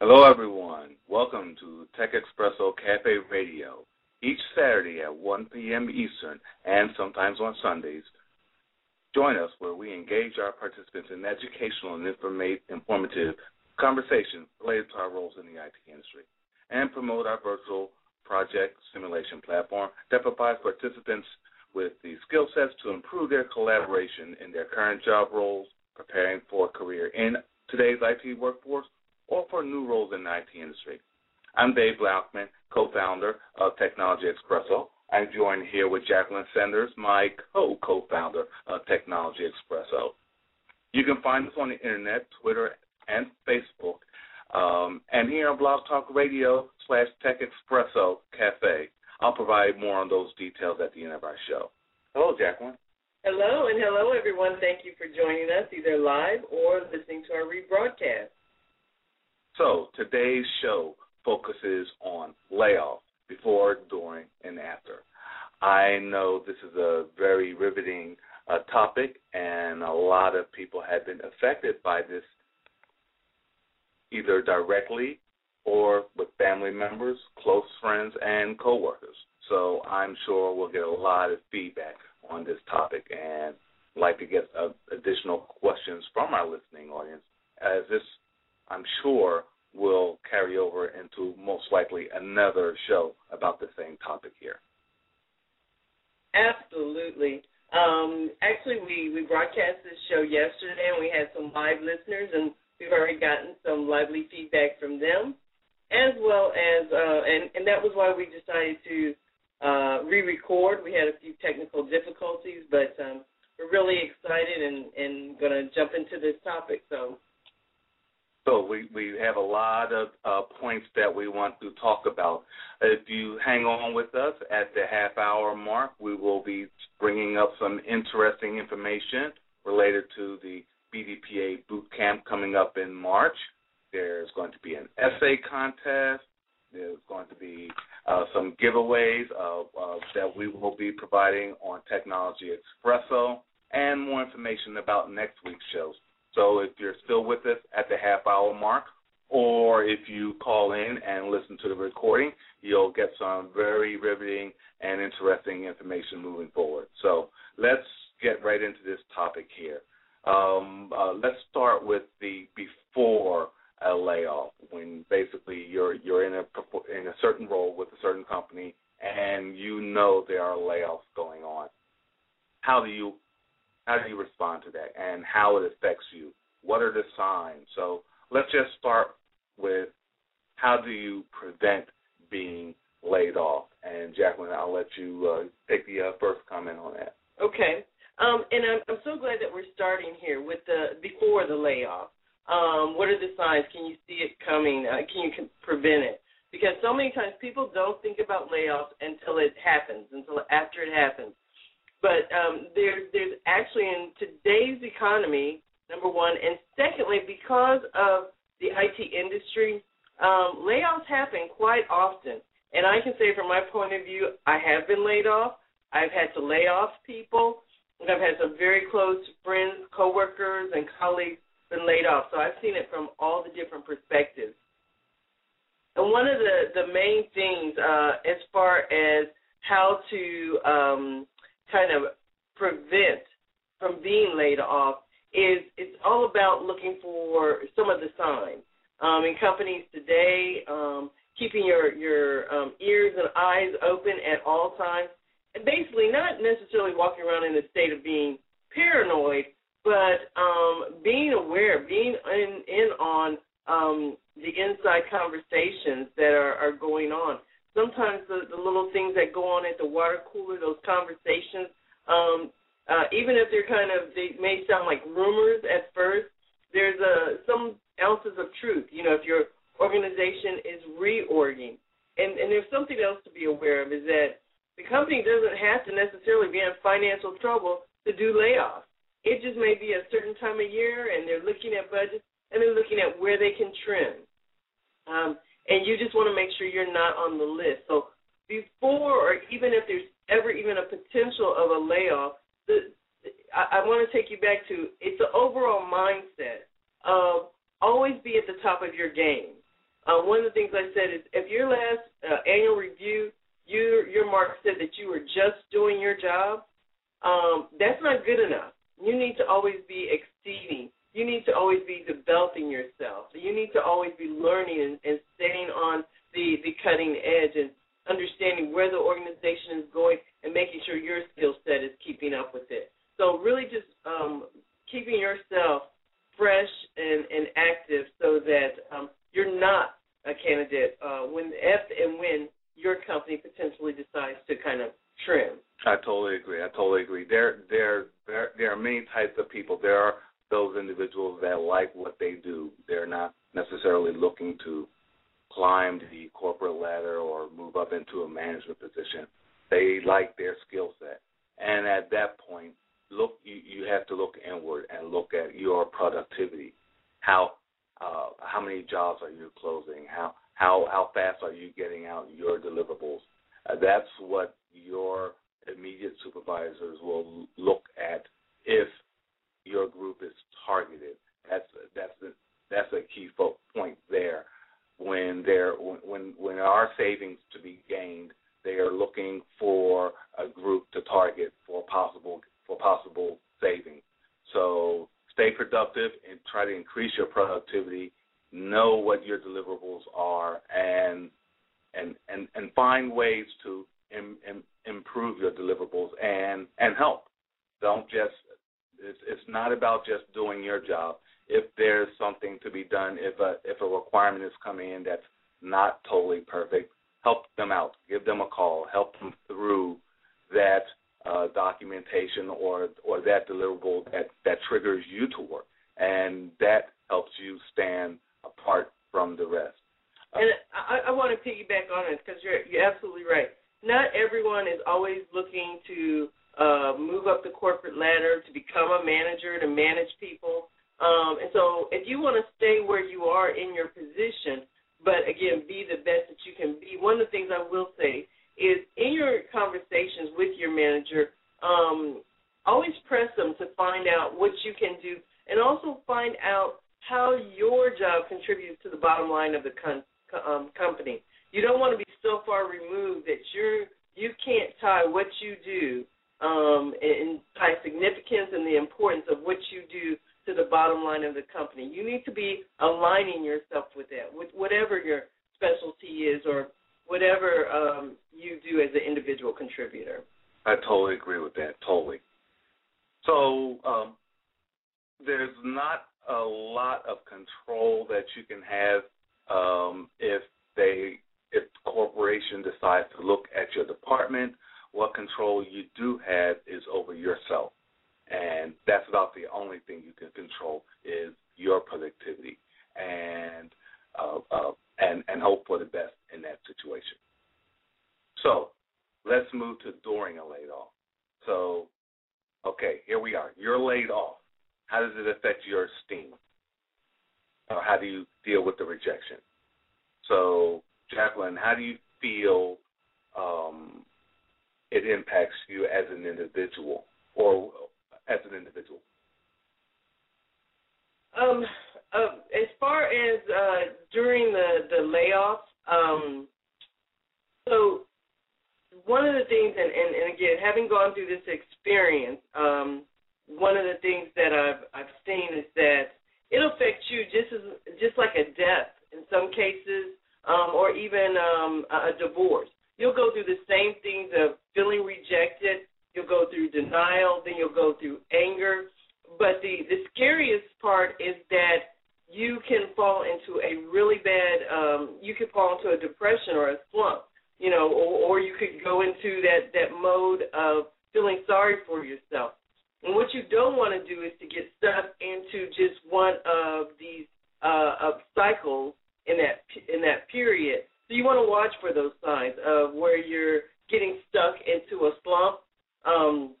Hello, everyone. Welcome to Tech Expresso Cafe Radio. Each Saturday at 1 p.m. Eastern and sometimes on Sundays, join us where we engage our participants in educational and informative conversations related to our roles in the IT industry and promote our virtual project simulation platform that provides participants with the skill sets to improve their collaboration in their current job roles, preparing for a career in today's IT workforce, or for new roles in the IT industry. I'm Dave Blackman, co-founder of Technology Expresso. I'm joined here with Jacqueline Sanders, my co-co-founder of Technology Expresso. You can find us on the internet, Twitter, and Facebook, um, and here on Blog Talk Radio slash Tech Expresso Cafe. I'll provide more on those details at the end of our show. Hello, Jacqueline. Hello, and hello, everyone. Thank you for joining us either live or listening to our rebroadcast. So today's show focuses on layoffs before, during, and after. I know this is a very riveting uh, topic, and a lot of people have been affected by this either directly or with family members, close friends, and coworkers. So I'm sure we'll get a lot of feedback on this topic and like to get uh, additional questions from our listening audience as this I'm sure will carry over into most likely another show about the same topic here. Absolutely. Um, actually, we, we broadcast this show yesterday, and we had some live listeners, and we've already gotten some lively feedback from them, as well as, uh, and, and that was why we decided to uh, re-record. We had a few technical difficulties, but um, we're really excited and, and going to jump into this topic. So so we, we have a lot of uh, points that we want to talk about. If you hang on with us at the half hour mark, we will be bringing up some interesting information related to the BDPA boot camp coming up in March. There's going to be an essay contest. There's going to be uh, some giveaways that we will be providing on Technology Expresso and more information about next week's shows. So if you're still with us at the half hour mark, or if you call in and listen to the recording, you'll get some very riveting and interesting information moving forward. So let's get right into this topic here. Um, uh, let's start with the before a layoff, when basically you're you're in a in a certain role with a certain company, and you know there are layoffs going on. How do you how do you respond to that and how it affects you? What are the signs? So let's just start with how do you prevent being laid off? And Jacqueline, I'll let you uh, take the uh, first comment on that. Okay. Um, and I'm, I'm so glad that we're starting here with the before the layoff. Um, what are the signs? Can you see it coming? Uh, can you prevent it? Because so many times people don't think about layoffs until it happens, until after it happens. But um, there's there's actually in today's economy, number one, and secondly, because of the IT industry, um, layoffs happen quite often. And I can say from my point of view, I have been laid off. I've had to lay off people. I've had some very close friends, coworkers, and colleagues been laid off. So I've seen it from all the different perspectives. And one of the the main things, uh, as far as how to um, kind of prevent from being laid off is it's all about looking for some of the signs. Um, in companies today, um, keeping your your um, ears and eyes open at all times, and basically not necessarily walking around in a state of being paranoid, but um, being aware, being in in on um, the inside conversations that are, are going on. Sometimes the, the little things that go on at the water cooler, those conversations, um, uh, even if they're kind of they may sound like rumors at first, there's a some ounces of truth. You know, if your organization is reorging, and and there's something else to be aware of is that the company doesn't have to necessarily be in financial trouble to do layoffs. It just may be a certain time of year, and they're looking at budgets and they're looking at where they can trim. Um, and you just want to make sure you're not on the list. So before, or even if there's ever even a potential of a layoff, the, I, I want to take you back to it's an overall mindset of always be at the top of your game. Uh, one of the things I said is if your last uh, annual review, your your mark said that you were just doing your job, um, that's not good enough. You need to always be exceeding. You need to always be developing yourself. You need to always be learning and, and staying on the, the cutting edge and understanding where the organization is going and making sure your skill set is keeping up with it. So really just um, keeping yourself fresh and, and active so that um, you're not a candidate uh, when if and when your company potentially decides to kind of trim. I totally agree. I totally agree. There, there, there, there are many types of people. There are those individuals that like what they do. They're not necessarily looking to climb the corporate ladder or move up into a management position. They like their skill set, and at that point, look, you, you have to look inward and look at your productivity. How uh, how many jobs are you closing? How how how fast are you getting out your deliverables? Uh, that's what your immediate supervisors will look at if your group is targeted. That's that's that's a key fo- point there. When there when when there are savings to be gained, they are looking for a group to target for possible for possible savings. So stay productive and try to increase your productivity. Know what your deliverables are and and and, and find ways to Im, Im, improve your deliverables and and help. Don't just it's, it's not about just doing your job. If there's something to be done, if a if a requirement is coming in that's not totally perfect, help them out. Give them a call. Help them through that uh, documentation or or that deliverable that that triggers you to work, and that helps you stand apart from the rest. And I, I want to piggyback on it because you're you're absolutely right. Not everyone is always looking to uh, move up the corporate ladder to become a manager to manage people. Um, and so, if you want to stay where you are in your position, but again, be the best that you can be. One of the things I will say is in your conversations with your manager, um, always press them to find out what you can do, and also find out how your job contributes to the bottom line of the con- um, company. You don't want to be so far removed that you're you can't tie what you do um, and tie significance and the importance of what you do to the bottom line of the company. You need to be aligning yourself with that, with whatever your specialty is or whatever um, you do as an individual contributor. I totally agree with that. Totally. So um, there's not a lot of control that you can have um, if they if the corporation decides to look at your department. What control you do have is over yourself and that's about the only thing you can control is your productivity and uh, uh, and and hope for the best in that situation. So let's move to during a layoff. So okay, here we are. You're laid off. How does it affect your esteem? Or how do you deal with the rejection? So Jacqueline, how do you feel um, it impacts you as an individual, or as an individual? Um, uh, as far as uh, during the the layoffs, um, so one of the things, and, and, and again, having gone through this experience, um, one of the things that I've I've seen is that it'll affect you just as just like a death in some cases, um, or even um, a, a divorce. You'll go through the same things of feeling rejected, You'll go through denial, then you'll go through anger. But the, the scariest part is that you can fall into a really bad um you could fall into a depression or a slump you know or, or you could go into that that mode of feeling sorry for yourself. And what you don't want to do is to get stuck into just one of these uh of cycles in that in that period so you want to watch for those signs of where you're getting stuck into a slump um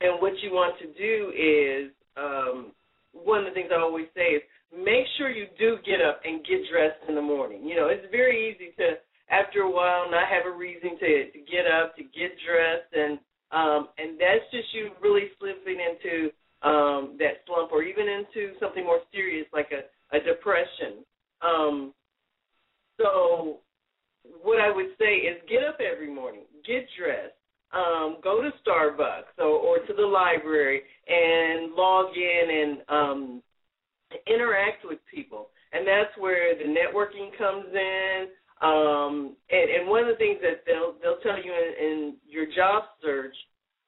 and what you want to do is um one of the things I always say is make sure you do get up and get dressed in the morning. You know, it's very easy to after a while not have a reason to to get up, to get dressed and um and that's just you really slipping into um that slump or even into something more serious like a a depression. Um so what I would say is get up every morning, get dressed, um, go to Starbucks or, or to the library and log in and um, interact with people. And that's where the networking comes in. Um, and, and one of the things that they'll they'll tell you in, in your job search,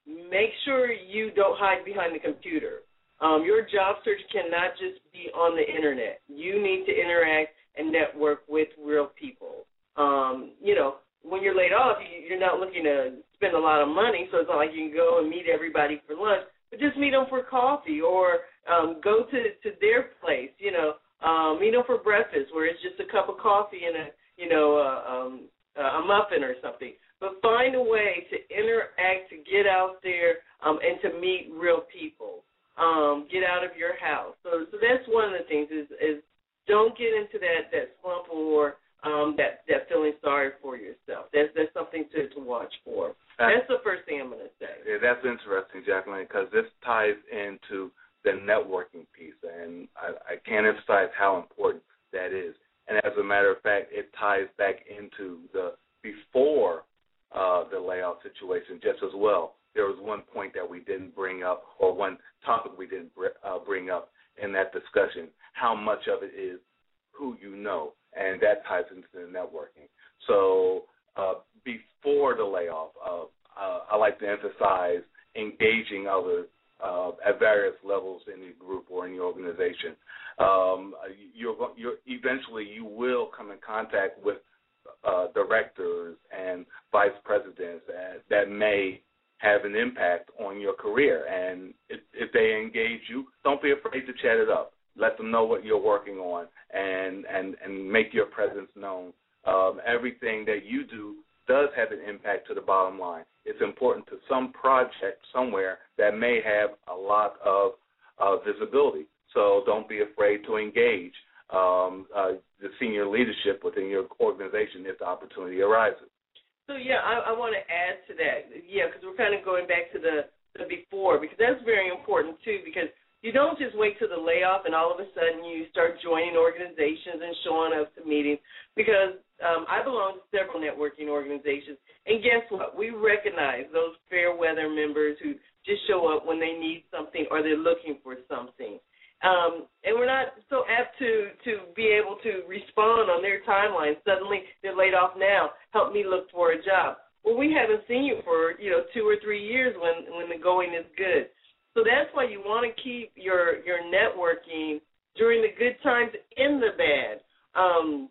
make sure you don't hide behind the computer. Um, your job search cannot just be on the internet. You need to interact and network with real people. Um, you know, when you're laid off, you're not looking to spend a lot of money, so it's not like you can go and meet everybody for lunch, but just meet them for coffee or um, go to to their place. You know, um, meet them for breakfast, where it's just a cup of coffee and a you know uh, um, a muffin or something. But find a way to interact, to get out there, um, and to meet real people. Um, get out of your house. So, so that's one of the things is is don't get into that that slump or um, that that feeling sorry for yourself. That's that's something to to watch for. That's the first thing I'm going to say. Yeah, that's interesting, Jacqueline, because this ties into the networking piece, and I, I can't emphasize how important that is. And as a matter of fact, it ties back into the before uh, the layoff situation just as well. There was one point that we didn't bring up, or one topic we didn't uh, bring up in that discussion. How much of it is who you know, and that ties into the networking. So uh, before the layoff, uh, uh, I like to emphasize engaging others uh, at various levels in the group or in the organization. Um, you're, you're eventually you will come in contact with uh, directors and vice presidents that, that may have an impact on your career. And if, if they engage you, don't be afraid to chat it up. Let them know what you're working on and and and make your presence known. Um, everything that you do does have an impact to the bottom line. It's important to some project somewhere that may have a lot of uh, visibility. So don't be afraid to engage um, uh, the senior leadership within your organization if the opportunity arises. So yeah, I, I want to add to that. Yeah, because we're kind of going back to the the before because that's very important too. Because you don't just wait till the layoff and all of a sudden you start joining organizations and showing up to meetings because um, I belong to several networking organizations and guess what? We recognize those fair weather members who just show up when they need something or they're looking for something. Um, and we're not so apt to to be able to respond on their timeline. Suddenly they're laid off now. Help me look for a job. Well, we haven't seen you for you know two or three years when when the going is good. So that's why you want to keep your your networking during the good times and the bad, um,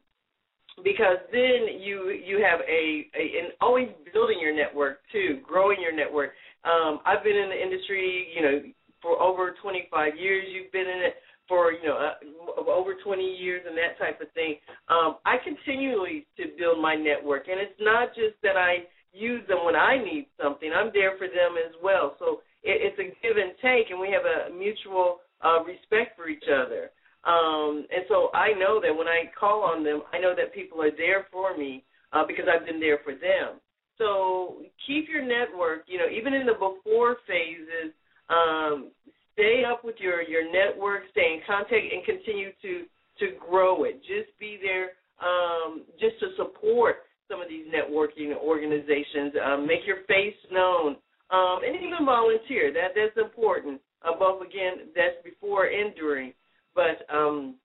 because then you you have a, a and always building your network too, growing your network. Um, I've been in the industry, you know, for over 25 years. You've been in it for you know uh, over 20 years and that type of thing. Um, I continually to build my network, and it's not just that I use them when I need something. I'm there for them as well. So it, it's a give and take, and we have a mutual uh, respect for each other. Um, and so I know that when I call on them, I know that people are there for me uh, because I've been there for them. So keep your network, you know, even in the before phases, um, stay up with your your network, stay in contact, and continue to to grow it. Just be there, um, just to support some of these networking organizations. Um, make your face known um, and even volunteer. That that's important. Above again, that's before and during. But um,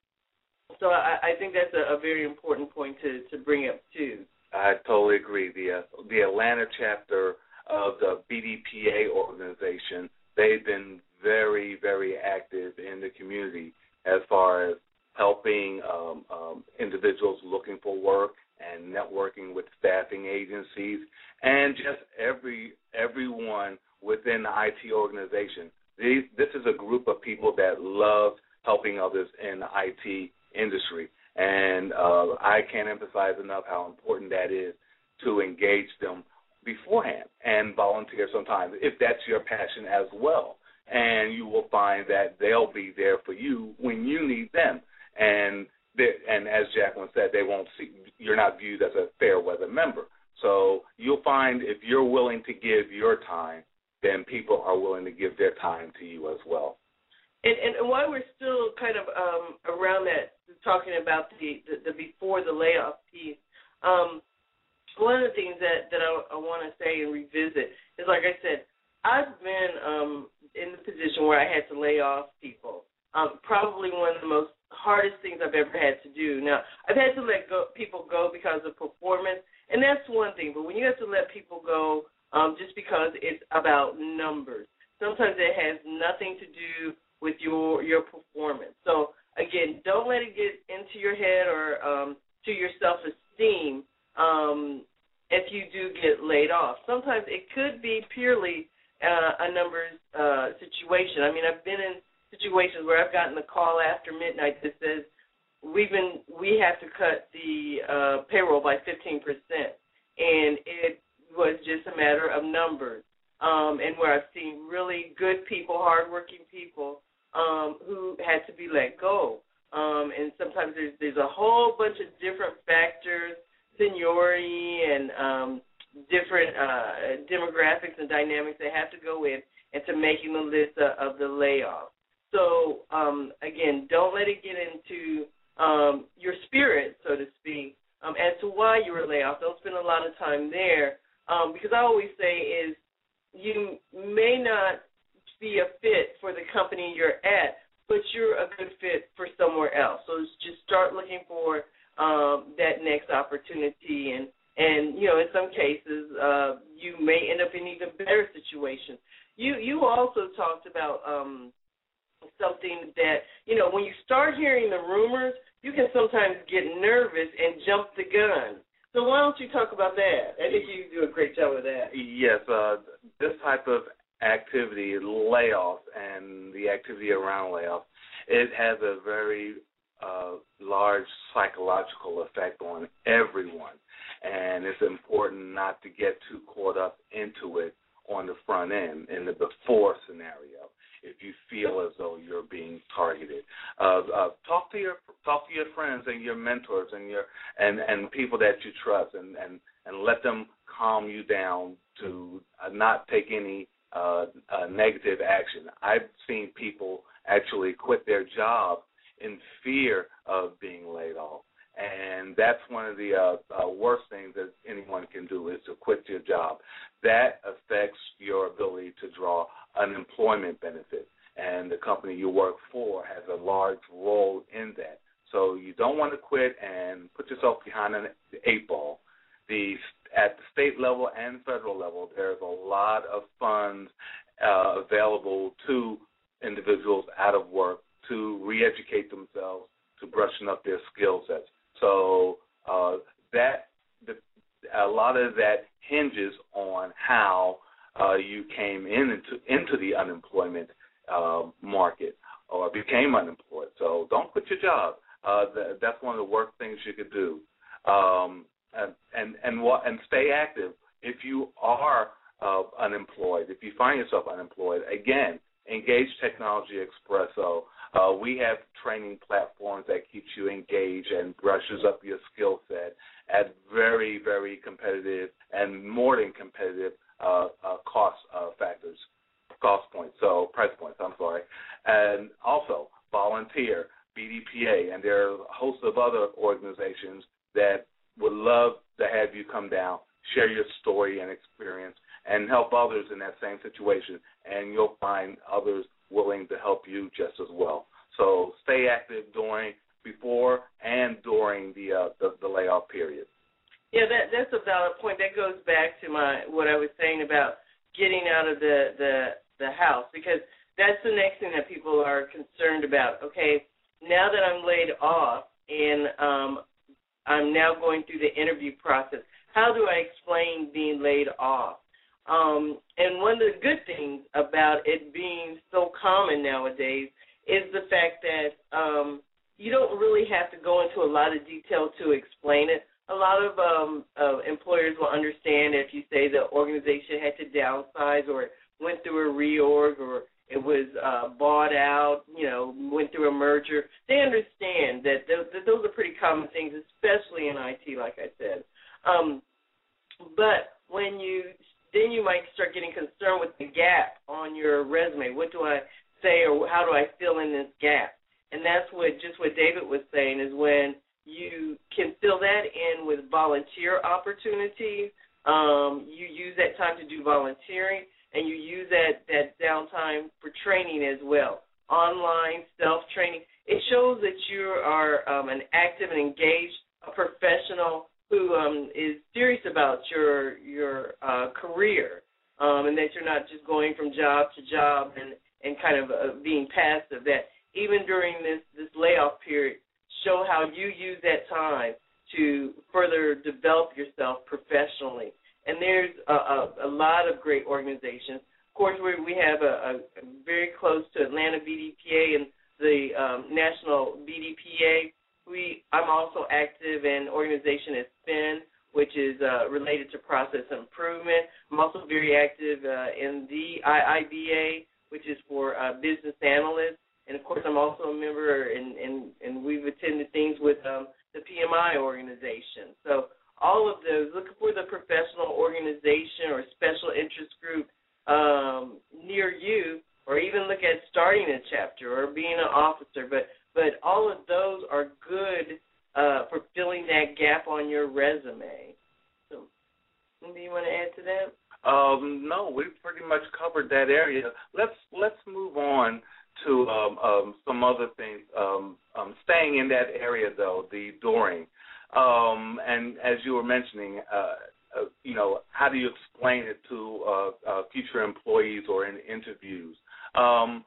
so I, I think that's a, a very important point to to bring up too. I totally agree. The uh, the Atlanta chapter of the BDPA organization, they've been very very active in the community as far as helping um, um, individuals looking for work and networking with staffing agencies and just every everyone within the IT organization. These, this is a group of people that love helping others in the IT industry, and uh, I can't emphasize enough how important that is to engage them beforehand and volunteer sometimes if that's your passion as well. And you will find that they'll be there for you when you need them. And and as Jacqueline said, they won't see you're not viewed as a fair weather member. So you'll find if you're willing to give your time, then people are willing to give their time to you as well. And, and while we're still kind of um, around that, talking about the, the, the before the layoff piece, um, one of the things that that I, I want to say and revisit is, like I said, I've been um, in the position where I had to lay off people. Um, probably one of the most hardest things I've ever had to do. Now, I've had to let go people go because of performance, and that's one thing. But when you have to let people go um, just because it's about numbers, sometimes it has nothing to do with your your performance. So again, don't let it get into your head or um, to your self esteem um, if you do get laid off. Sometimes it could be purely uh, a numbers uh, situation. I mean, I've been in situations where I've gotten a call after midnight that says we've been we have to cut the uh, payroll by 15 percent, and it was just a matter of numbers. Um, and where I've seen really good people, hardworking people, um, who had to be let go. Um, and sometimes there's there's a whole bunch of different factors seniority and um, different uh, demographics and dynamics that have to go in into making the list of, of the layoff. So um, again, don't let it get into um, your spirit, so to speak, um, as to why you were laid off. Don't spend a lot of time there um, because I always say is you may not be a fit for the company you're at, but you're a good fit for somewhere else. So just start looking for um, that next opportunity. And and you know, in some cases, uh, you may end up in even better situations. You you also talked about um, something that you know when you start hearing the rumors, you can sometimes get nervous and jump the gun. So why don't you talk about that? I think you do a great job with that. Yes, uh, this type of activity, layoffs, and the activity around layoffs, it has a very uh, large psychological effect on everyone, and it's important not to get too caught up into it on the front end in the before scenario. If you feel as though you're being targeted, uh, uh, talk to your talk to your friends and your mentors and your and and people that you trust, and and and let them calm you down to uh, not take any uh, uh, negative action. I've seen people actually quit their job in fear of being laid off. And that's one of the uh, uh, worst things that anyone can do is to quit your job. That affects your ability to draw unemployment benefit, and the company you work for has a large role in that. So you don't want to quit and put yourself behind an eight ball. The at the state level and federal level, there's a lot of funds uh, available to individuals out of work to re-educate themselves, to brushing up their skill sets. So uh, that the, a lot of that hinges on how uh, you came in into into the unemployment uh, market or became unemployed. So don't quit your job. Uh, that, that's one of the worst things you could do. Um, and and and, and stay active. If you are uh, unemployed, if you find yourself unemployed, again, engage Technology Expresso. Uh, we have training platforms that keeps you engaged and brushes up your skill set at very, very competitive and more than competitive uh, uh, cost uh, factors, cost points, so price points. I'm sorry, and also volunteer, BDPA, and there are a host of other organizations that would love to have you come down, share your story and experience, and help others in that same situation, and you'll find others willing to help you just as well. So stay active during, before, and during the uh, the, the layoff period. Yeah, that that's a valid point. That goes back to my what I was saying about getting out of the the the house because that's the next thing that people are concerned about. Okay, now that I'm laid off and um, I'm now going through the interview process, how do I explain being laid off? Um, and one of the good things about it being so common nowadays is the fact that um, you don't really have to go into a lot of detail to explain it. A lot of um, uh, employers will understand if you say the organization had to downsize or went through a reorg or it was uh, bought out, you know, went through a merger. They understand that th- that those are pretty common things, especially in IT, like I said. Um, but when you then you might start getting concerned with the gap on your resume. What do I say, or how do I fill in this gap? And that's what just what David was saying is when you can fill that in with volunteer opportunities. Um, you use that time to do volunteering, and you use that that downtime for training as well, online self training. It shows that you are um, an active and engaged a professional who um, is serious about your your uh, career, um, and that you're not just going from job to job and and kind of uh, being passive. That even during this this layoff period, show how you use that time to further develop yourself professionally. And there's a, a, a lot of great organizations. Of course, we we have a, a very close to Atlanta BDPA and the um, National BDPA we I'm also active in organization as SPIN, which is uh, related to process improvement. I'm also very active uh, in the IIBA, which is for uh, business analysts, and of course I'm also a member, and and, and we've attended things with um, the PMI organization. So all of those, looking for the professional organization or special interest group um, near you, or even look at starting a chapter or being an officer. But but all of those are good uh, for filling that gap on your resume. So, anything you want to add to that? Um, no, we've pretty much covered that area. Let's let's move on to um, um, some other things. Um, um, staying in that area though, the during, um, and as you were mentioning, uh, uh, you know, how do you explain it to uh, uh, future employees or in interviews? Um,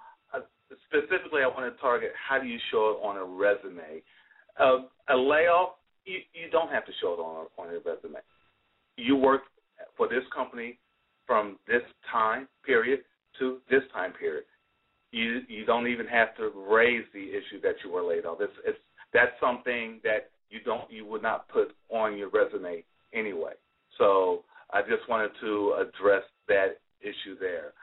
specifically, I want to target how do you show it on a resume. Uh, a layoff, you, you don't have to show it on on your resume. You work for this company from this time period to this time period. You you don't even have to raise the issue that you were laid off. It's, it's that's something that you don't you would not put on your resume anyway. So I just wanted to address that issue there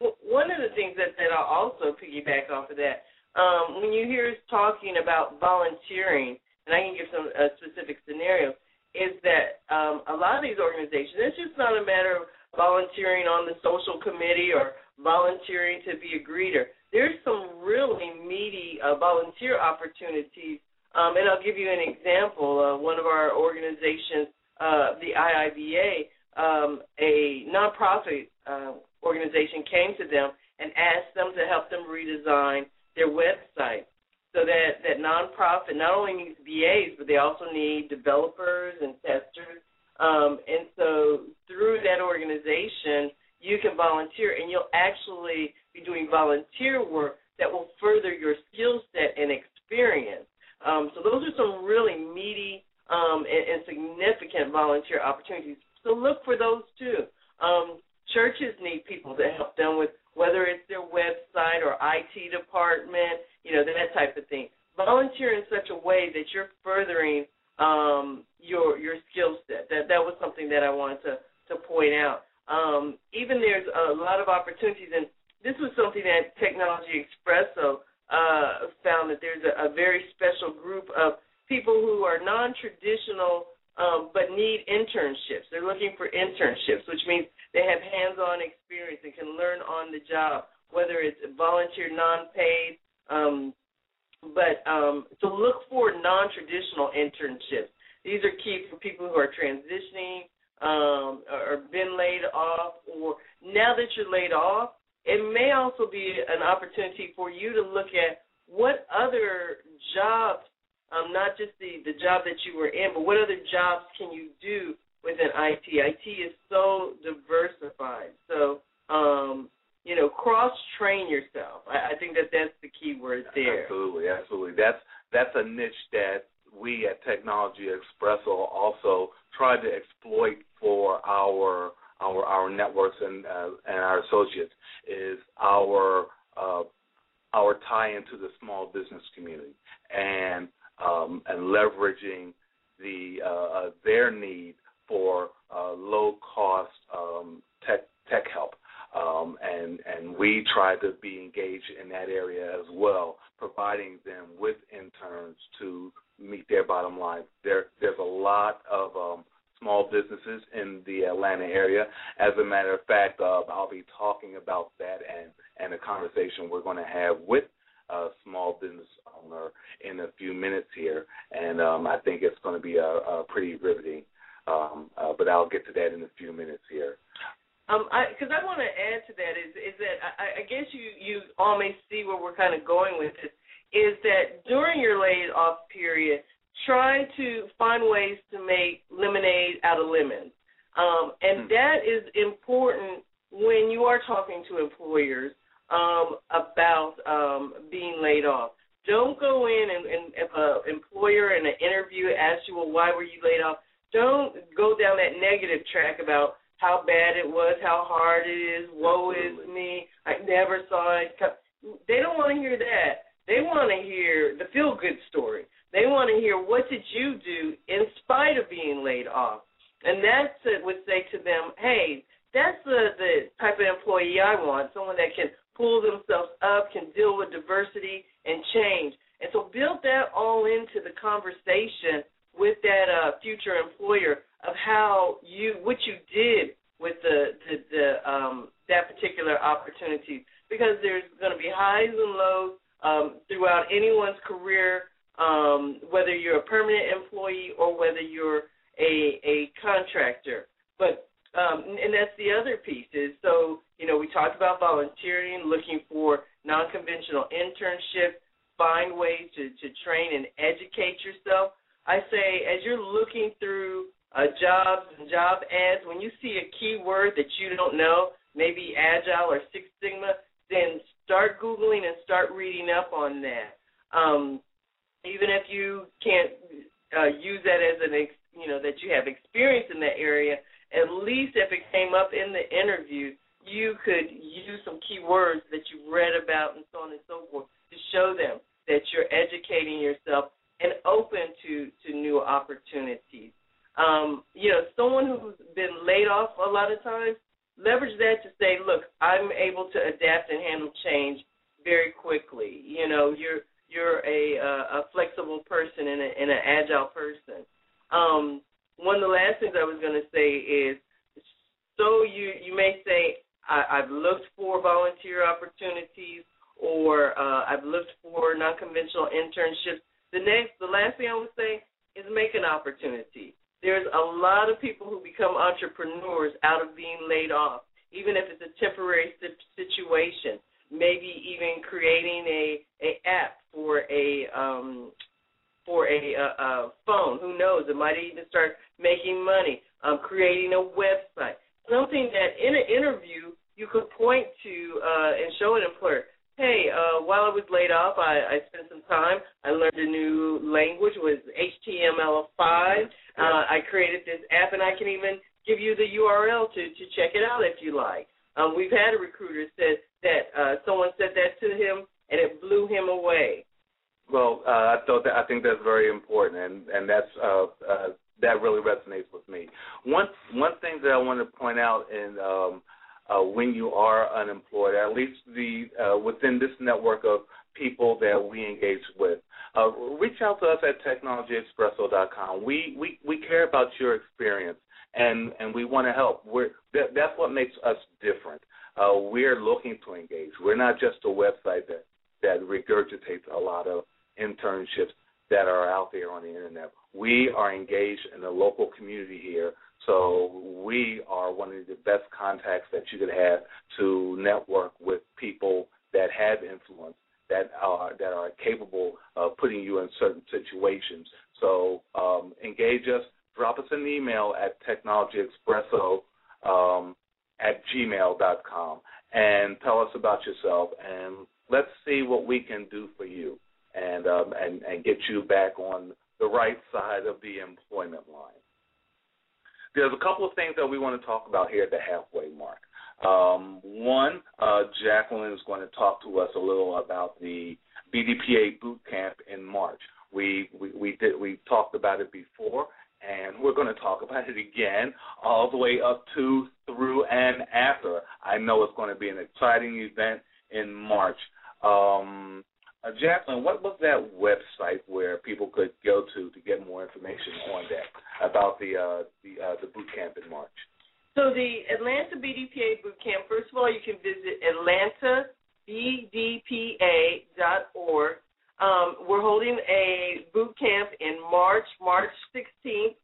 one of the things that that I'll also piggyback off of that, um, when you hear us talking about volunteering, and I can give some uh, specific scenarios, is that um, a lot of these organizations, it's just not a matter of volunteering on the social committee or volunteering to be a greeter. There's some really meaty uh, volunteer opportunities, um, and I'll give you an example. Uh, one of our organizations, uh, the IIBA, um, a nonprofit uh, organization came to them and asked them to help them redesign their website so that that nonprofit not only needs BAs but they also need developers and testers. Um, and so through that organization, you can volunteer and you'll actually be doing volunteer work that will further your skill set and experience. Um, so those are some really meaty um, and, and significant volunteer opportunities. So look for those too. Um, churches need people to help them with whether it's their website or IT department, you know, that type of thing. Volunteer in such a way that you're furthering um, your your skill set. That that was something that I wanted to to point out. Um, even there's a lot of opportunities, and this was something that Technology Expresso uh, found that there's a, a very special group of people who are non-traditional um, but need internships. They're looking for internships, which means they have hands-on experience and can learn on the job, whether it's volunteer, non-paid. Um, but um, to look for non-traditional internships. These are key for people who are transitioning um, or been laid off, or now that you're laid off, it may also be an opportunity for you to look at what other jobs, um, not just the, the job that you were in, but what other jobs can you do within IT. IT is so diversified. So, um, you know, cross train yourself. I, I think that that's the key word there. Absolutely, absolutely. That's that's a niche that we at Technology Expresso also try to exploit for our our our networks and uh, and our associates is our uh, our tie into the small business community and um, and leveraging the uh, uh their need for uh, low cost um, tech tech help. Um, and and we try to be engaged in that area as well, providing them with interns to meet their bottom line. There there's a lot of um, small businesses in the Atlanta area. As a matter of fact, uh, I'll be talking about that and and a conversation we're going to have with a small business owner in a few minutes here, and um, I think it's going to be a, a pretty riveting. Um, uh, but I'll get to that in a few minutes here. Um, because I, I want to add to that is is that I, I guess you you all may see where we're kind of going with this is that during your laid off period, try to find ways to make lemonade out of lemons, um, and mm. that is important when you are talking to employers um, about um, being laid off. Don't go in and, and if an employer in an interview asks you, well, why were you laid off? Don't go down that negative track about how bad it was, how hard it is, woe is me, I never saw it. They don't want to hear that. They want to hear the feel good story. They want to hear what did you do in spite of being laid off. And that's it would say to them, hey, that's the the type of employee I want, someone that can pull themselves up, can deal with diversity and change. And so build that all into the conversation with that uh, future employer of how you what you did with the the, the um, that particular opportunity because there's going to be highs and lows um, throughout anyone's career, um, whether you're a permanent employee or whether you're a a contractor. But um, and that's the other piece is so you know we talked about volunteering, looking for non-conventional internships, find ways to to train and educate yourself. I say as you're looking through uh, jobs and job ads, when you see a keyword that you don't know, maybe Agile or Six Sigma, then start Googling and start reading up on that. Um, even if you can't uh, use that as an, ex, you know, that you have experience in that area, at least if it came up in the interview, you could use some keywords that you've read about and so on and so forth to show them that you're educating yourself and open to to new opportunities um, you know, someone who's been laid off a lot of times, leverage that to say, look, I'm able to adapt and handle change very quickly. You know, you're you're a uh, a flexible person and, a, and an agile person. Um, one of the last things I was going to say is, so you you may say I, I've looked for volunteer opportunities or uh, I've looked for non-conventional internships. The next, the last thing I would say is make an opportunity there's a lot of people who become entrepreneurs out of being laid off, even if it's a temporary situation. Maybe even creating a a app for a um, for a, a, a phone. Who knows? It might even start making money. Um, creating a website, something that in an interview you could point to uh, and show an employer hey, uh, while I was laid off, I, I spent some time. I learned a new language with HTML5. Uh, I created this app, and I can even give you the URL to to check it out if you like. Um, we've had a recruiter said that uh, someone said that to him, and it blew him away. Well, uh, I thought that I think that's very important, and and that's uh, uh, that really resonates with me. One one thing that I want to point out in um, uh, when you are unemployed, at least the uh, within this network of people that we engage with. Uh, reach out to us at technologyexpresso.com. We, we we care about your experience and and we want to help. We're that, that's what makes us different. Uh, we're looking to engage. We're not just a website that that regurgitates a lot of internships that are out there on the internet. We are engaged in the local community here so we are one of the best contacts that you could have to network with people that have influence, that are that are capable of putting you in certain situations. So um, engage us. Drop us an email at technologyexpresso um, at gmail.com and tell us about yourself and let's see what we can do for you. And um, and and get you back on the right side of the employment line. There's a couple of things that we want to talk about here at the halfway mark. Um, one, uh, Jacqueline is going to talk to us a little about the BDPA boot camp in March. We we, we did we talked about it before, and we're going to talk about it again all the way up to, through, and after. I know it's going to be an exciting event in March. Um, uh, Jacqueline, what was that website where people could go to to get more information on that about the uh, the uh, the boot camp in March? So the Atlanta BDPA boot camp. First of all, you can visit atlantabdpa.org. Um, we're holding a boot camp in March, March 16th.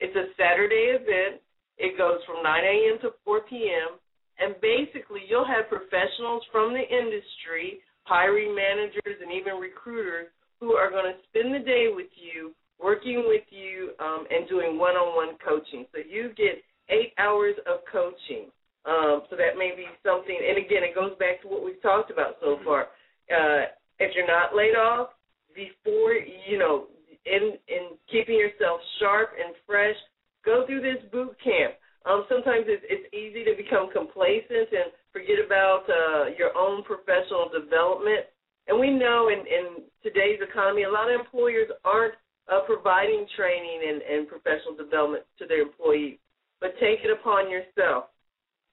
It's a Saturday event. It goes from 9 a.m. to 4 p.m. And basically, you'll have professionals from the industry, hiring managers, and even recruiters who are going to spend the day with you, working with you, um, and doing one on one coaching. So you get eight hours of coaching. Um, so that may be something, and again, it goes back to what we've talked about so far. Uh, if you're not laid off, before you know, in in keeping yourself sharp and fresh, go through this boot camp. Um, sometimes it's, it's easy to become complacent and forget about uh, your own professional development. And we know in, in today's economy, a lot of employers aren't uh, providing training and, and professional development to their employees. But take it upon yourself.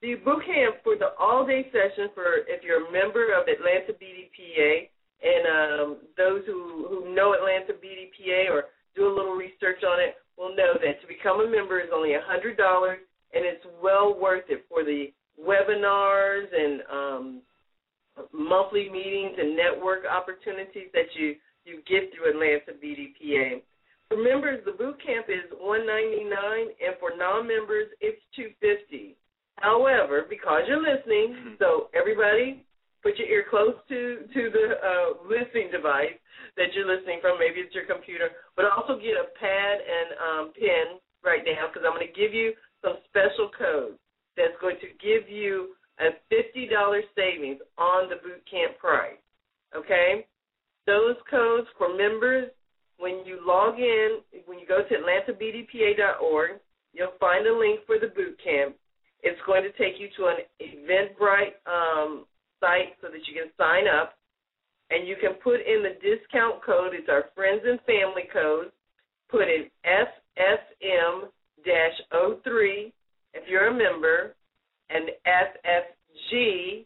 The boot camp for the all-day session for if you're a member of Atlanta BDPA and um, those who, who know Atlanta BDPA or do a little research on it will know that to become a member is only a $100 and it's well worth it for the webinars and um, monthly meetings and network opportunities that you, you get through Atlanta BDPA. For members, the boot camp is 199 and for non-members, it's 250 However, because you're listening, so everybody put your ear close to to the uh, listening device that you're listening from. Maybe it's your computer, but also get a pad and um, pen right now because I'm going to give you some special codes that's going to give you a fifty dollars savings on the boot camp price. Okay, those codes for members. When you log in, when you go to AtlantaBDPA.org, you'll find a link for the boot camp. It's going to take you to an Eventbrite um, site so that you can sign up. And you can put in the discount code. It's our friends and family code. Put in FSM 03 if you're a member, and FFG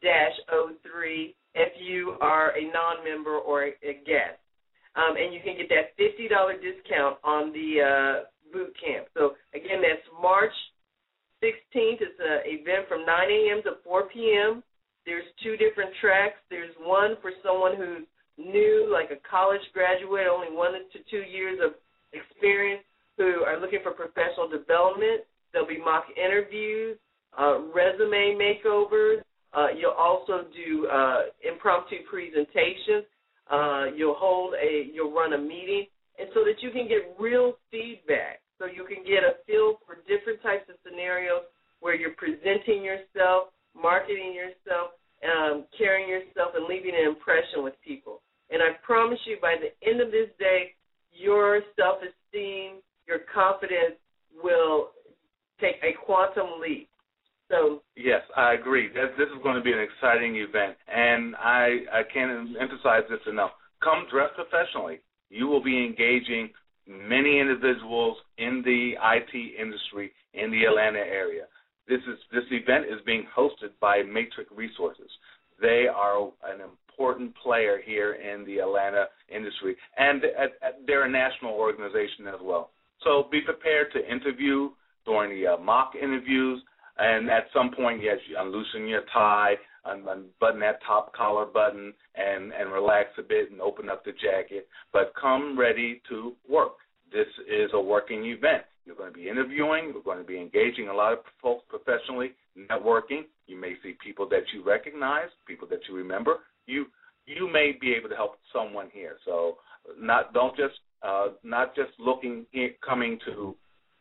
03 if you are a non member or a guest. Um, and you can get that $50 discount on the uh, boot camp. So, again, that's March 16th. It's an event from 9 a.m. to 4 p.m. There's two different tracks. There's one for someone who's new, like a college graduate, only one to two years of experience, who are looking for professional development. There'll be mock interviews, uh, resume makeovers. Uh, you'll also do uh, impromptu presentations. Uh, you'll hold a, you'll run a meeting, and so that you can get real feedback, so you can get a feel for different types of scenarios where you're presenting yourself marketing yourself, um, carrying yourself, and leaving an impression with people. And I promise you, by the end of this day, your self esteem, your confidence will take a quantum leap. So yes, I agree. This, is going to be an exciting event, and I I can't emphasize this enough. Come dressed professionally. You will be engaging many individuals in the IT industry in the Atlanta area. This is this event is being hosted by Matrix Resources. They are an important player here in the Atlanta industry, and they're a national organization as well. So be prepared to interview during the uh, mock interviews, and at some point, yes, you unloosen your tie, unbutton that top collar button, and and relax a bit and open up the jacket. But come ready to work. This is a working event. You're going to be interviewing. You're going to be engaging a lot of folks professionally, networking. You may see people that you recognize, people that you remember. You you may be able to help someone here. So not don't just uh, not just looking coming to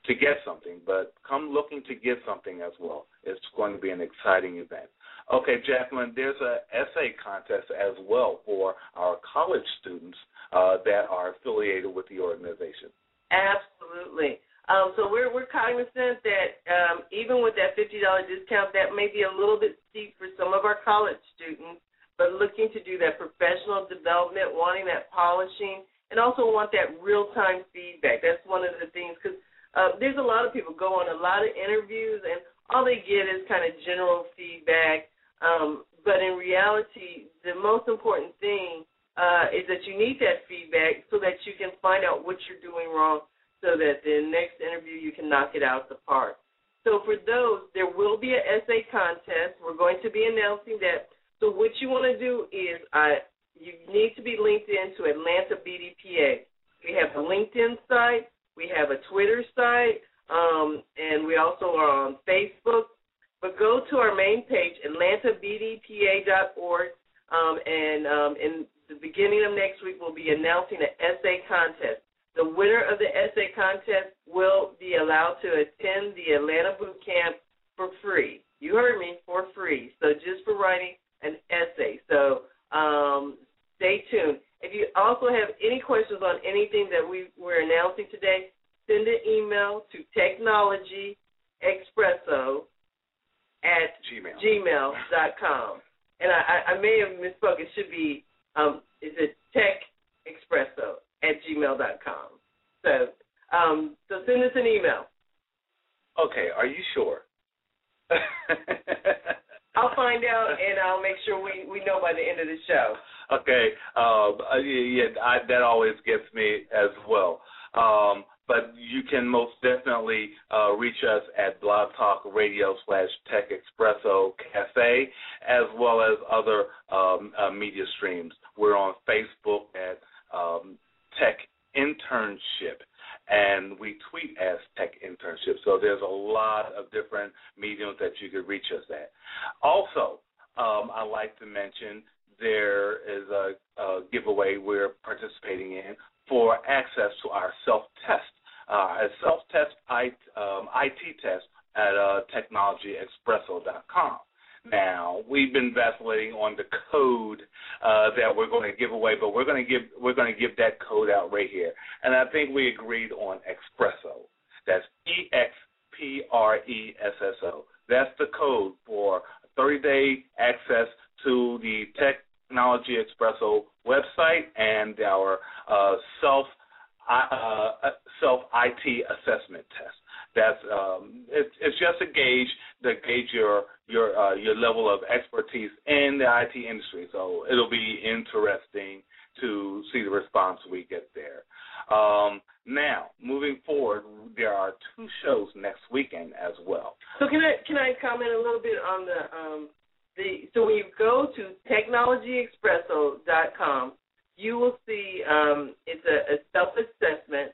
to get something, but come looking to get something as well. It's going to be an exciting event. Okay, Jacqueline, there's an essay contest as well for our college students uh, that are affiliated with the organization. Absolutely. Um, so we're we're cognizant that um, even with that fifty dollar discount, that may be a little bit steep for some of our college students. But looking to do that professional development, wanting that polishing, and also want that real time feedback. That's one of the things because uh, there's a lot of people go on a lot of interviews and all they get is kind of general feedback. Um, but in reality, the most important thing uh, is that you need that feedback so that you can find out what you're doing wrong so that the next interview you can knock it out the park. So for those, there will be an essay contest. We're going to be announcing that. So what you want to do is uh, you need to be linked in to Atlanta BDPA. We have a LinkedIn site, we have a Twitter site, um, and we also are on Facebook. But go to our main page, atlantabdpa.org, um, and um, in the beginning of next week, we'll be announcing an essay contest. The winner of the essay contest will be allowed to attend the Atlanta Boot Camp for free. You heard me, for free. So just for writing an essay. So um, stay tuned. If you also have any questions on anything that we announcing today, send an email to technologyexpresso at Gmail. gmail.com. And I, I may have misspoke. It should be, um, is it tech expresso at gmail.com. So, um, so send us an email. Okay, are you sure? I'll find out and I'll make sure we, we know by the end of the show. Okay, um, uh, yeah, I, that always gets me as. Um, but you can most definitely uh, reach us at Blog Talk Radio slash Tech Expresso Cafe, as well as other um, uh, media streams. We're on Facebook at um, Tech Internship, and we tweet as Tech Internship. So there's a lot of different mediums that you could reach us at. Also, um, I'd like to mention there is a, a giveaway we're participating in for access to our self test, uh, a self test IT, um, IT test at uh, technologyexpresso.com. Now we've been vacillating on the code uh, that we're going to give away, but we're going to give we're going to give that code out right here, and I think we agreed on expresso. That's E X P R E S S O. That's the code for 30 day access to the Technology Expresso website and our uh, self uh, self IT assessment test. That's um, it, it's just a gauge to gauge your your uh, your level of expertise in the IT industry. So it'll be interesting to see the response we get there. Um, now, moving forward, there are two shows next weekend as well. So can I can I comment a little bit on the um, the so when you go to technologyexpresso.com, you will see um, it's a, a self assessment.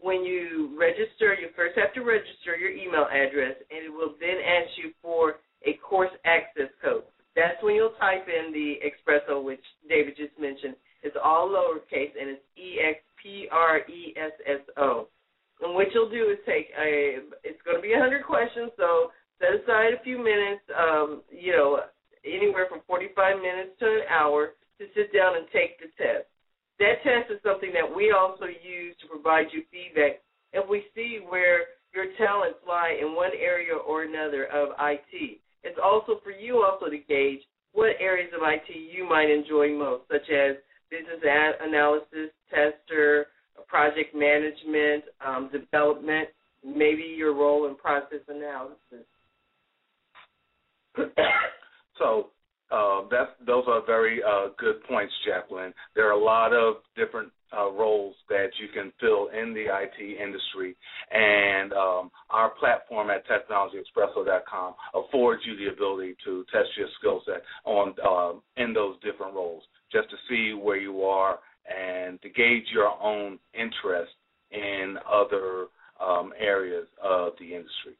When you register, you first have to register your email address, and it will then ask you for a course access code. That's when you'll type in the Expresso, which David just mentioned. It's all lowercase, and it's E X P R E S S O. And what you'll do is take a. It's going to be a hundred questions, so set aside a few minutes. Um, you know, anywhere from 45 minutes to an hour to sit down and take the test. That test is something that we also use to provide you feedback if we see where your talents lie in one area or another of IT. It's also for you also to gauge what areas of IT you might enjoy most, such as business analysis, tester, project management, um, development, maybe your role in process analysis. so uh, that's those are very uh, good points, Jacqueline. There are a lot of different uh, roles that you can fill in the IT industry, and um, our platform at technologyexpresso.com affords you the ability to test your skill set on uh, in those different roles, just to see where you are and to gauge your own interest in other um, areas of the industry.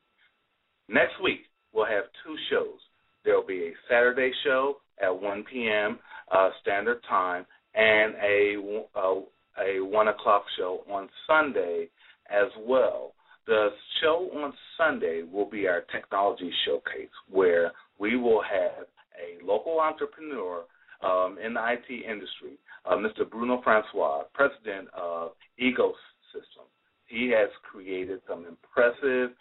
Next week we'll have two shows. There will be a Saturday show at 1 p.m. Uh, Standard Time and a, a a one o'clock show on Sunday as well. The show on Sunday will be our technology showcase, where we will have a local entrepreneur um, in the IT industry, uh, Mr. Bruno Francois, president of Ecosystem. He has created some impressive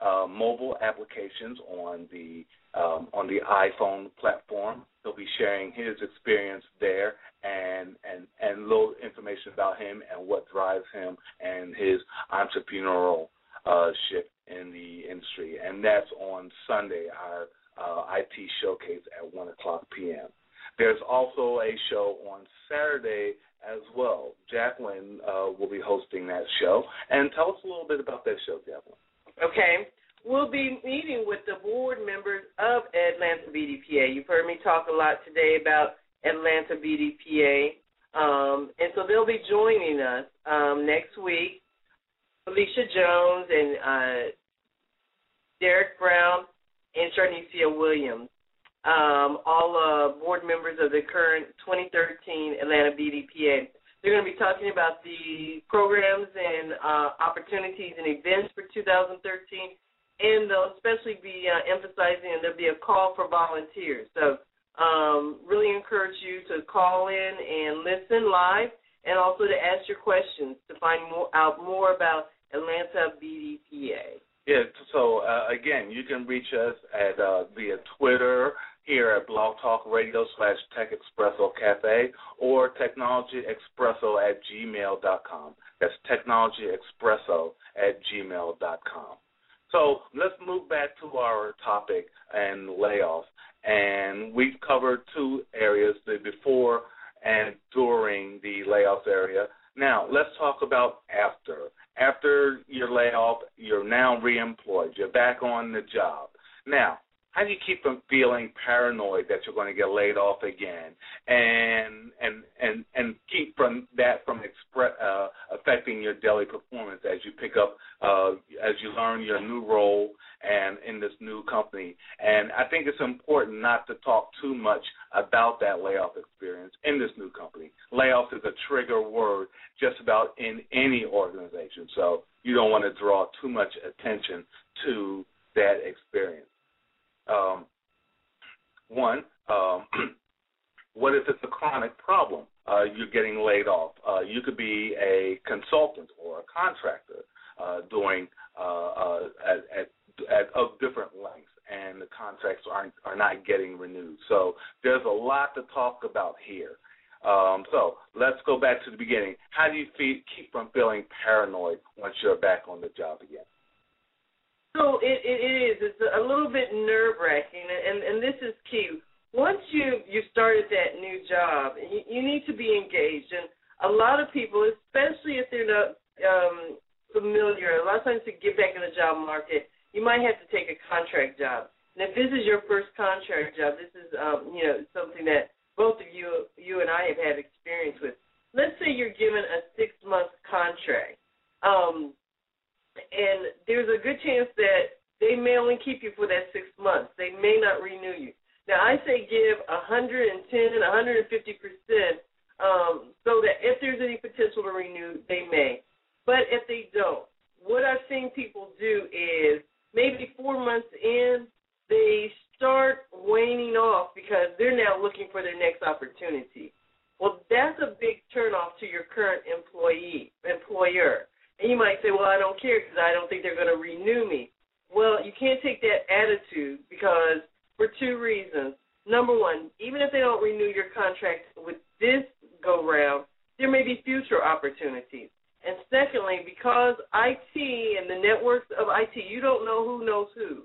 uh, mobile applications on the um, on the iPhone platform. He'll be sharing his experience there and and and little information about him and what drives him and his entrepreneurial uh, ship in the industry. And that's on Sunday, our uh, IT showcase at one o'clock p.m. There's also a show on Saturday as well. Jacqueline uh, will be hosting that show. And tell us a little bit about that show, Jacqueline. Okay. We'll be meeting with the board members of Atlanta BDPA. You've heard me talk a lot today about Atlanta BDPA. Um, and so they'll be joining us um, next week. Alicia Jones and uh, Derek Brown and Sharnicia Williams um, all uh, board members of the current 2013 Atlanta BDPA. They're going to be talking about the programs and uh, opportunities and events for 2013, and they'll especially be uh, emphasizing and there'll be a call for volunteers. So, um, really encourage you to call in and listen live, and also to ask your questions to find more out more about Atlanta BDPA. Yeah, so uh, again, you can reach us at uh, via Twitter, here at Blog Talk Radio slash Tech Expresso Cafe or Technology Expresso at gmail.com. That's Technology Expresso at gmail.com. So let's move back to our topic and layoffs. And we've covered two areas, the before and during the layoffs area. Now, let's talk about after. After your layoff, you're now reemployed. You're back on the job. Now, how do you keep from feeling paranoid that you're going to get laid off again, and and and and keep from that from express, uh, affecting your daily performance as you pick up uh, as you learn your new role and in this new company. And I think it's important not to talk too much about that layoff experience in this new company. Layoff is a trigger word just about in any organization, so you don't want to draw too much attention to that experience. Um, one, um, what if it's a chronic problem? Uh, you're getting laid off. Uh, you could be a consultant or a contractor uh, doing uh, uh, at, at, at of different lengths, and the contracts aren't are not getting renewed. So there's a lot to talk about here. Um, so let's go back to the beginning. How do you feel, keep from feeling paranoid once you're back on the job again? So it, it is. It's a little bit nerve wracking, and and this is key. Once you you started that new job, you, you need to be engaged. And a lot of people, especially if they're not um, familiar, a lot of times to get back in the job market, you might have to take a contract job. And if this is your first contract job, this is um, you know something that both of you you and I have had experience with. Let's say you're given a six month contract. Um, and there's a good chance that they may only keep you for that six months. They may not renew you. Now I say give 110, 150 percent, um, so that if there's any potential to renew, they may. But if they don't, what I've seen people do is maybe four months in, they start waning off because they're now looking for their next opportunity. Well, that's a big turnoff to your current employee employer. And you might say, well, I don't care because I don't think they're going to renew me. Well, you can't take that attitude because for two reasons. Number one, even if they don't renew your contract with this go round, there may be future opportunities. And secondly, because IT and the networks of IT, you don't know who knows who.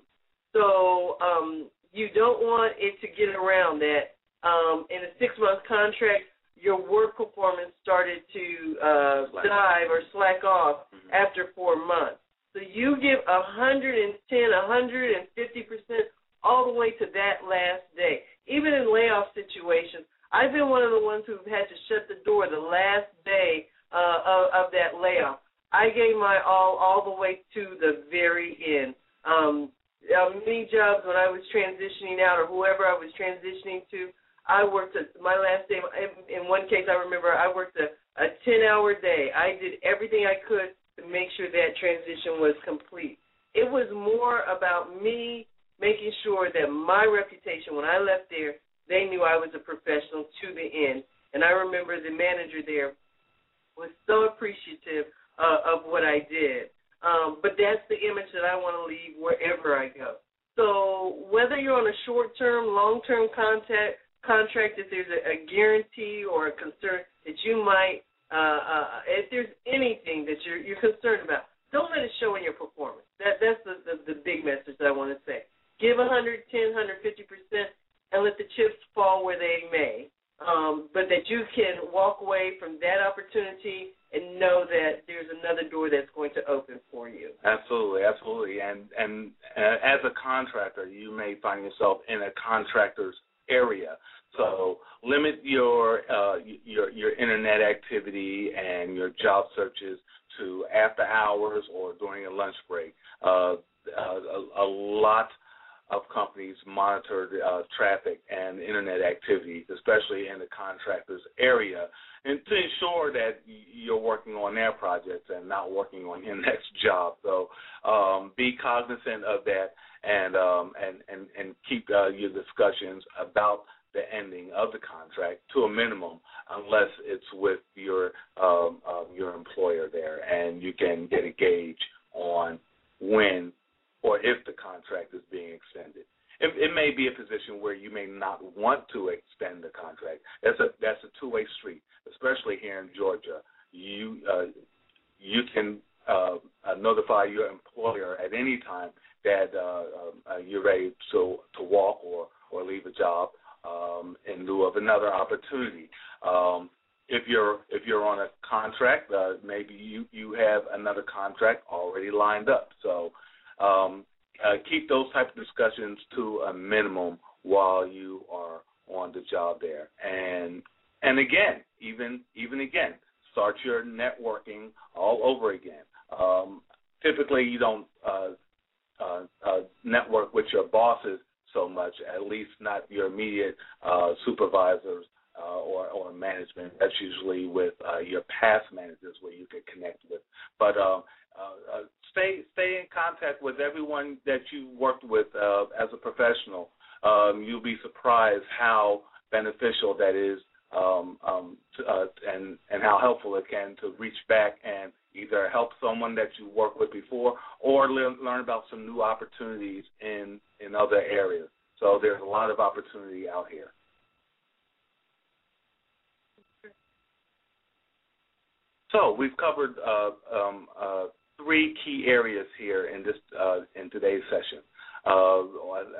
So um, you don't want it to get around that um, in a six month contract, your work performance started to uh, dive or slack off mm-hmm. after four months. So you give 110, 150 percent all the way to that last day. Even in layoff situations, I've been one of the ones who've had to shut the door the last day uh, of, of that layoff. I gave my all all the way to the very end. Um, uh, many jobs when I was transitioning out, or whoever I was transitioning to, I worked a, my last day. In one case, I remember I worked a, a ten hour day. I did everything I could to make sure that transition was complete. It was more about me making sure that my reputation when I left there they knew I was a professional to the end. And I remember the manager there was so appreciative uh, of what I did. Um, but that's the image that I want to leave wherever I go. So whether you're on a short-term, long-term contact contract, if there's a, a guarantee or a concern that you might, uh, uh, if there's anything that you're you're concerned about, don't let it show in your performance. That that's the the, the big message that I want to say. Give 110, 150 percent, and let the chips fall where they may. Um, but that you can walk away from that opportunity and know that there's another door that's going to open for you. Absolutely, absolutely. And and uh, as a contractor, you may find yourself in a contractor's area. So limit your uh, your your internet activity and your job searches to after hours or during a lunch break. Uh, uh a, a lot of companies monitor uh, traffic and internet activity, especially in the contractor's area, and to ensure that you're working on their projects and not working on your next job. So um, be cognizant of that and um, and and and keep uh, your discussions about the ending of the contract to a minimum, unless it's with your um, um, your employer there, and you can get a gauge on when or if the contract is being extended. It, it may be a position where you may not want to extend the contract. That's a that's a two way street, especially here in Georgia. You uh, you can uh, notify your employer at any time that uh, uh, you're ready to to walk or or leave a job um, in lieu of another opportunity. Um, if you're if you're on a contract, uh, maybe you you have another contract already lined up. So um, uh, keep those type of discussions to a minimum while you are on the job there. And and again, even even again, start your networking all over again. Um, typically, you don't uh, uh, uh, network with your bosses so much, at least not your immediate uh, supervisors uh, or, or management. That's usually with uh, your past managers where you can connect with. But um, uh, uh, stay stay in contact with everyone that you worked with uh, as a professional. Um, you'll be surprised how beneficial that is, um, um, to, uh, and and how can to reach back and either help someone that you worked with before or learn, learn about some new opportunities in in other areas. So there's a lot of opportunity out here. So we've covered uh, um, uh, three key areas here in this uh, in today's session uh,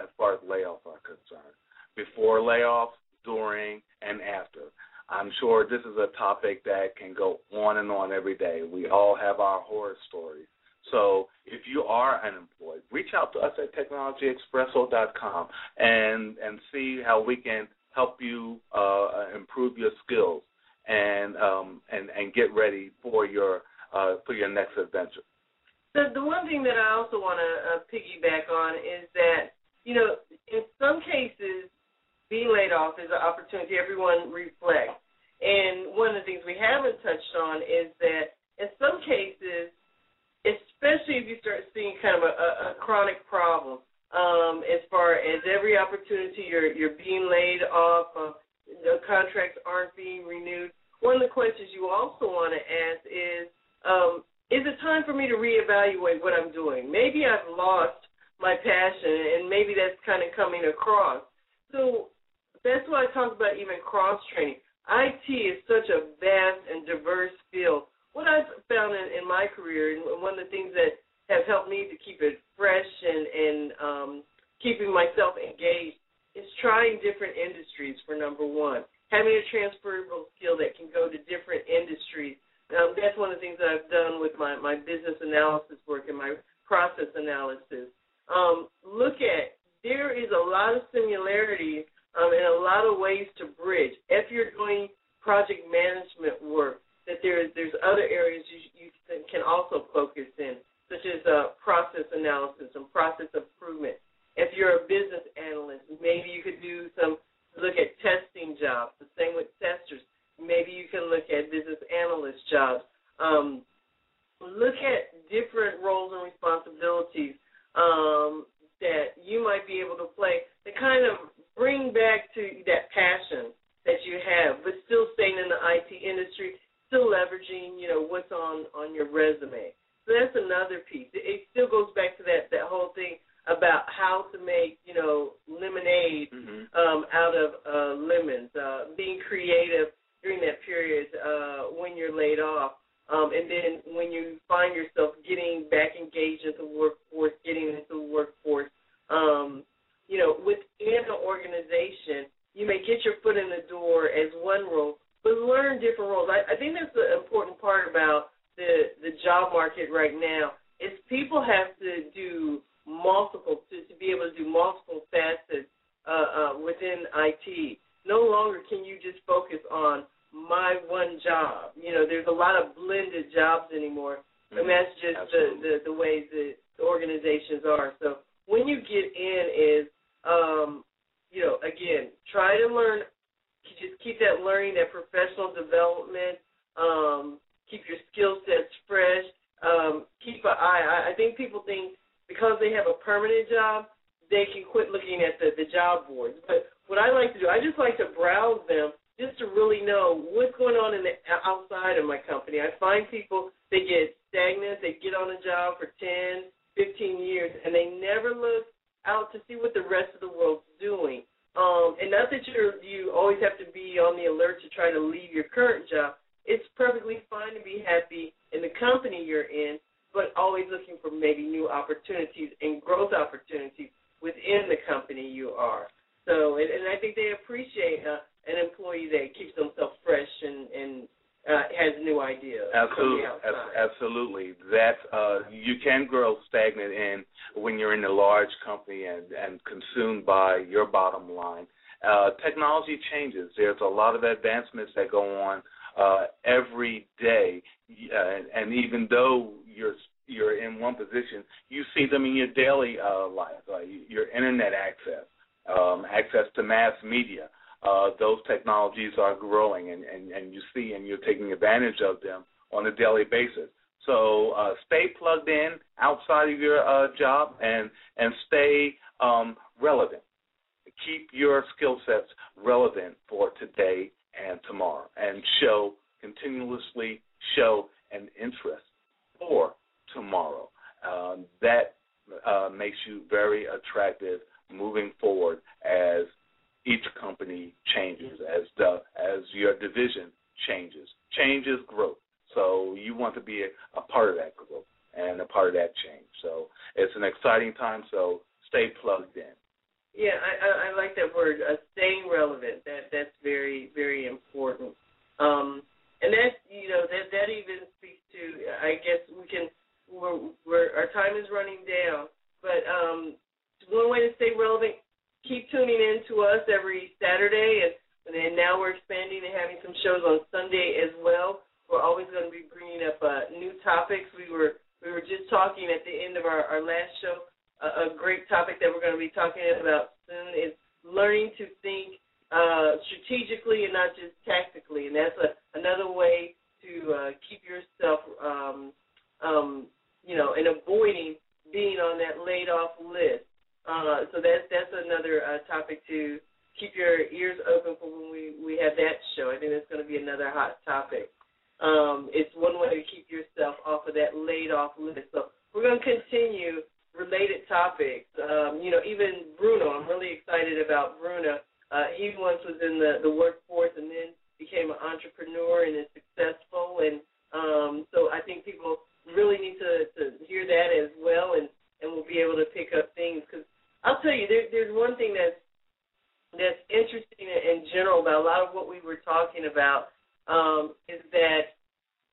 as far as layoffs are concerned. Before layoffs, during, and after. I'm sure this is a topic that can go on and on every day. We all have our horror stories. So if you are unemployed, reach out to us at technologyexpresso.com and and see how we can help you uh, improve your skills and um, and and get ready for your uh, for your next adventure. The the one thing that I also want to uh, piggyback on is that you know in some cases being laid off is an opportunity everyone reflect. And one of the things we haven't touched on is that in some cases, especially if you start seeing kind of a, a, a chronic problem, um, as far as every opportunity you're you're being laid off, uh, the contracts aren't being renewed. One of the questions you also want to ask is, um, is it time for me to reevaluate what I'm doing? Maybe I've lost my passion, and maybe that's kind of coming across. So that's why I talk about even cross training. IT is such a vast and diverse field. What I've found in, in my career, and one of the things that have helped me to keep it fresh and, and um, keeping myself engaged, is trying different industries for number one. Having a transferable skill that can go to different industries. Um, that's one of the things that I've done with my, my business analysis work and my process analysis. Um, outside of my company. I find people they get stagnant, they get on a job for 10, 15 years, and they never look out to see what the rest of the world's doing. Um, and not that you're you always have to be on the alert to try to leave your current job. It's perfectly fine to be happy in the company you're in, but always looking for maybe new opportunities and growth opportunities within the company you are. So, and, and I think they appreciate uh, an employee that keeps themselves fresh and, and uh, has new ideas Absolutely, from the outside. Abs- absolutely. That uh, you can grow stagnant in when you're in a large company and and consumed by your bottom line. Uh, technology changes. There's a lot of advancements that go on uh, every day, uh, and, and even though you're you're in one position, you see them in your daily uh, life, uh, your internet access, um, access to mass media uh, those technologies are growing and, and, and you see and you're taking advantage of them on a daily basis. So uh, stay plugged in outside of your uh, job and and stay um, relevant. Keep your skill sets relevant for today and tomorrow, and show continuously show an interest for tomorrow. Um, that uh, makes you very attractive moving forward as each company changes, as the as your division changes. Change is growth. So you want to be a, a part of that growth and a part of that change. So it's an exciting time. So stay plugged in. Yeah, I, I, like that word, uh, staying relevant. That that's very very important. Um, and that you know that that even speaks to. I guess we can. We're, we're our time is running down, but um, one way to stay relevant. Keep tuning in to us every Saturday, and, and now we're expanding and having some shows on Sunday as well. We're always going to be bringing up uh, new topics. We were we were just talking at the end of our, our last show a, a great topic that we're going to be talking about soon is learning to think uh, strategically and not just tactically, and that's a, another way to uh, keep yourself, um, um, you know, and avoiding being on that laid off list. Uh, so that's that's another uh, topic to keep your ears open for when we we have that show. I think that's going to be another hot topic. Um, it's one way to keep yourself off of that laid off list. So we're going to continue related topics. Um, you know, even Bruno, I'm really excited about Bruno. Uh, he once was in the, the workforce and then became an entrepreneur and is successful. And um, so I think people really need to, to hear that as well and, and we'll be able to pick up things. Because I'll tell you, there, there's one thing that's, that's interesting in general about a lot of what we were talking about um, is that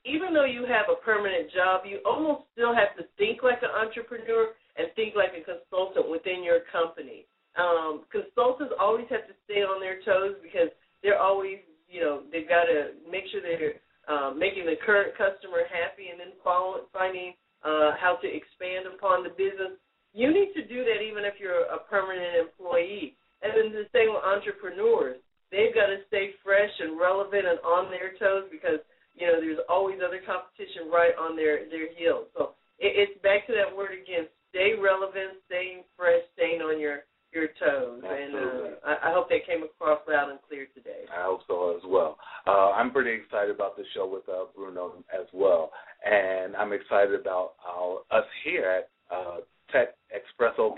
even though you have a permanent job, you almost still have to think like an entrepreneur and think like a consultant within your company. Um, consultants always have to stay on their toes because they're always, you know, they've got to make sure they're um, making the current customer happy and then follow, finding uh, how to expand upon the business. You need to do that even if you're a permanent employee. And then the same with entrepreneurs. They've got to stay fresh and relevant and on their toes because you know there's always other competition right on their their heels. So it, it's back to that word again: stay relevant, staying fresh, staying on your your toes. And Absolutely. uh, I, I hope that came across loud and clear today. I hope so as well. Uh, I'm pretty excited about the show with uh, Bruno as well, and I'm excited about our, us here at uh, Tech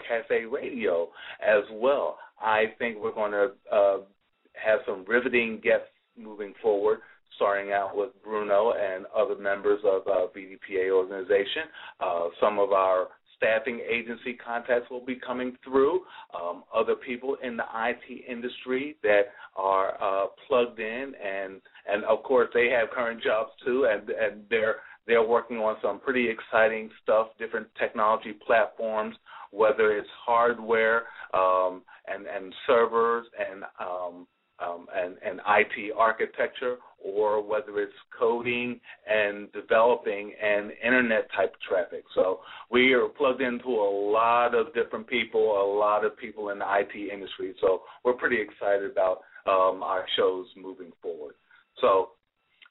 Cafe Radio as well. I think we're going to uh, have some riveting guests moving forward, starting out with Bruno and other members of uh, BDPA organization. Uh, some of our staffing agency contacts will be coming through. Um, other people in the IT industry that are uh, plugged in, and and of course they have current jobs too, and and they're they're working on some pretty exciting stuff, different technology platforms, whether it's hardware um, and and servers and um, um, and, and IT architecture, or whether it's coding and developing and internet type traffic. So we are plugged into a lot of different people, a lot of people in the IT industry. So we're pretty excited about um, our shows moving forward. So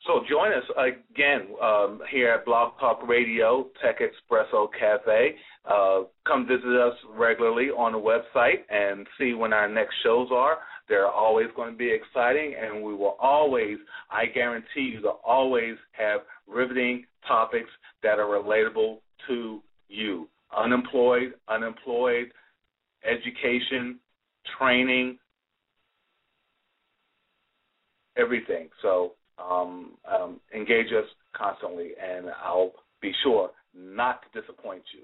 so join us again um, here at Blog Talk Radio, Tech Expresso Cafe. Uh, come visit us regularly on the website and see when our next shows are. They're always going to be exciting, and we will always, I guarantee you, to always have riveting topics that are relatable to you. Unemployed, unemployed, education, training, everything. So um, um, engage us constantly, and I'll be sure not to disappoint you.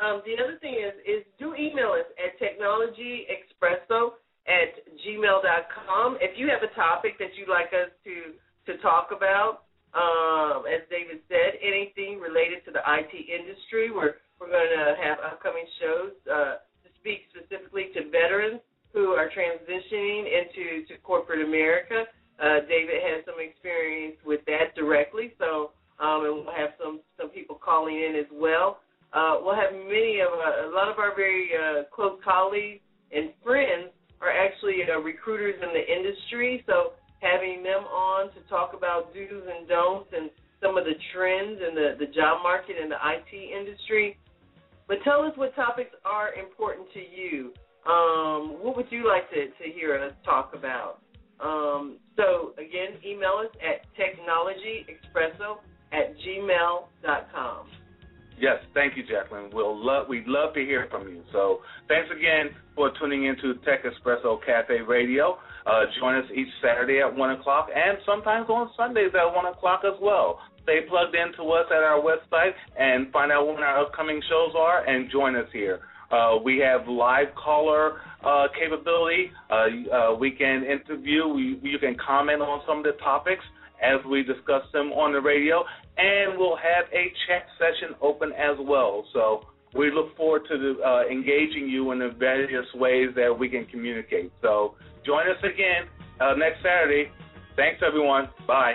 Um, the other thing is, is do email us at technologyexpresso at gmail.com. If you have a topic that you'd like us to, to talk about, um, as David said, anything related to the IT industry, we're, we're going to have upcoming shows uh, to speak specifically to veterans who are transitioning into to corporate America. Uh, David has some experience with that directly, so um, and we'll have some some people calling in as well. Uh, we'll have many of uh, a lot of our very uh, close colleagues and friends are actually uh, recruiters in the industry. So having them on to talk about do's and don'ts and some of the trends in the, the job market and the love to hear from you. So thanks again for tuning into Tech Expresso Cafe Radio. Uh, join us each Saturday at one o'clock and sometimes on Sundays at one o'clock as well. Stay plugged into us at our website and find out when our upcoming shows are and join us here. Uh, we have live caller uh, capability. Uh, uh we can interview. We, you can comment on some of the topics as we discuss them on the radio, and we'll have a chat session open as well. So we look forward to the, uh, engaging you in the various ways that we can communicate. So join us again uh, next Saturday. Thanks, everyone. Bye.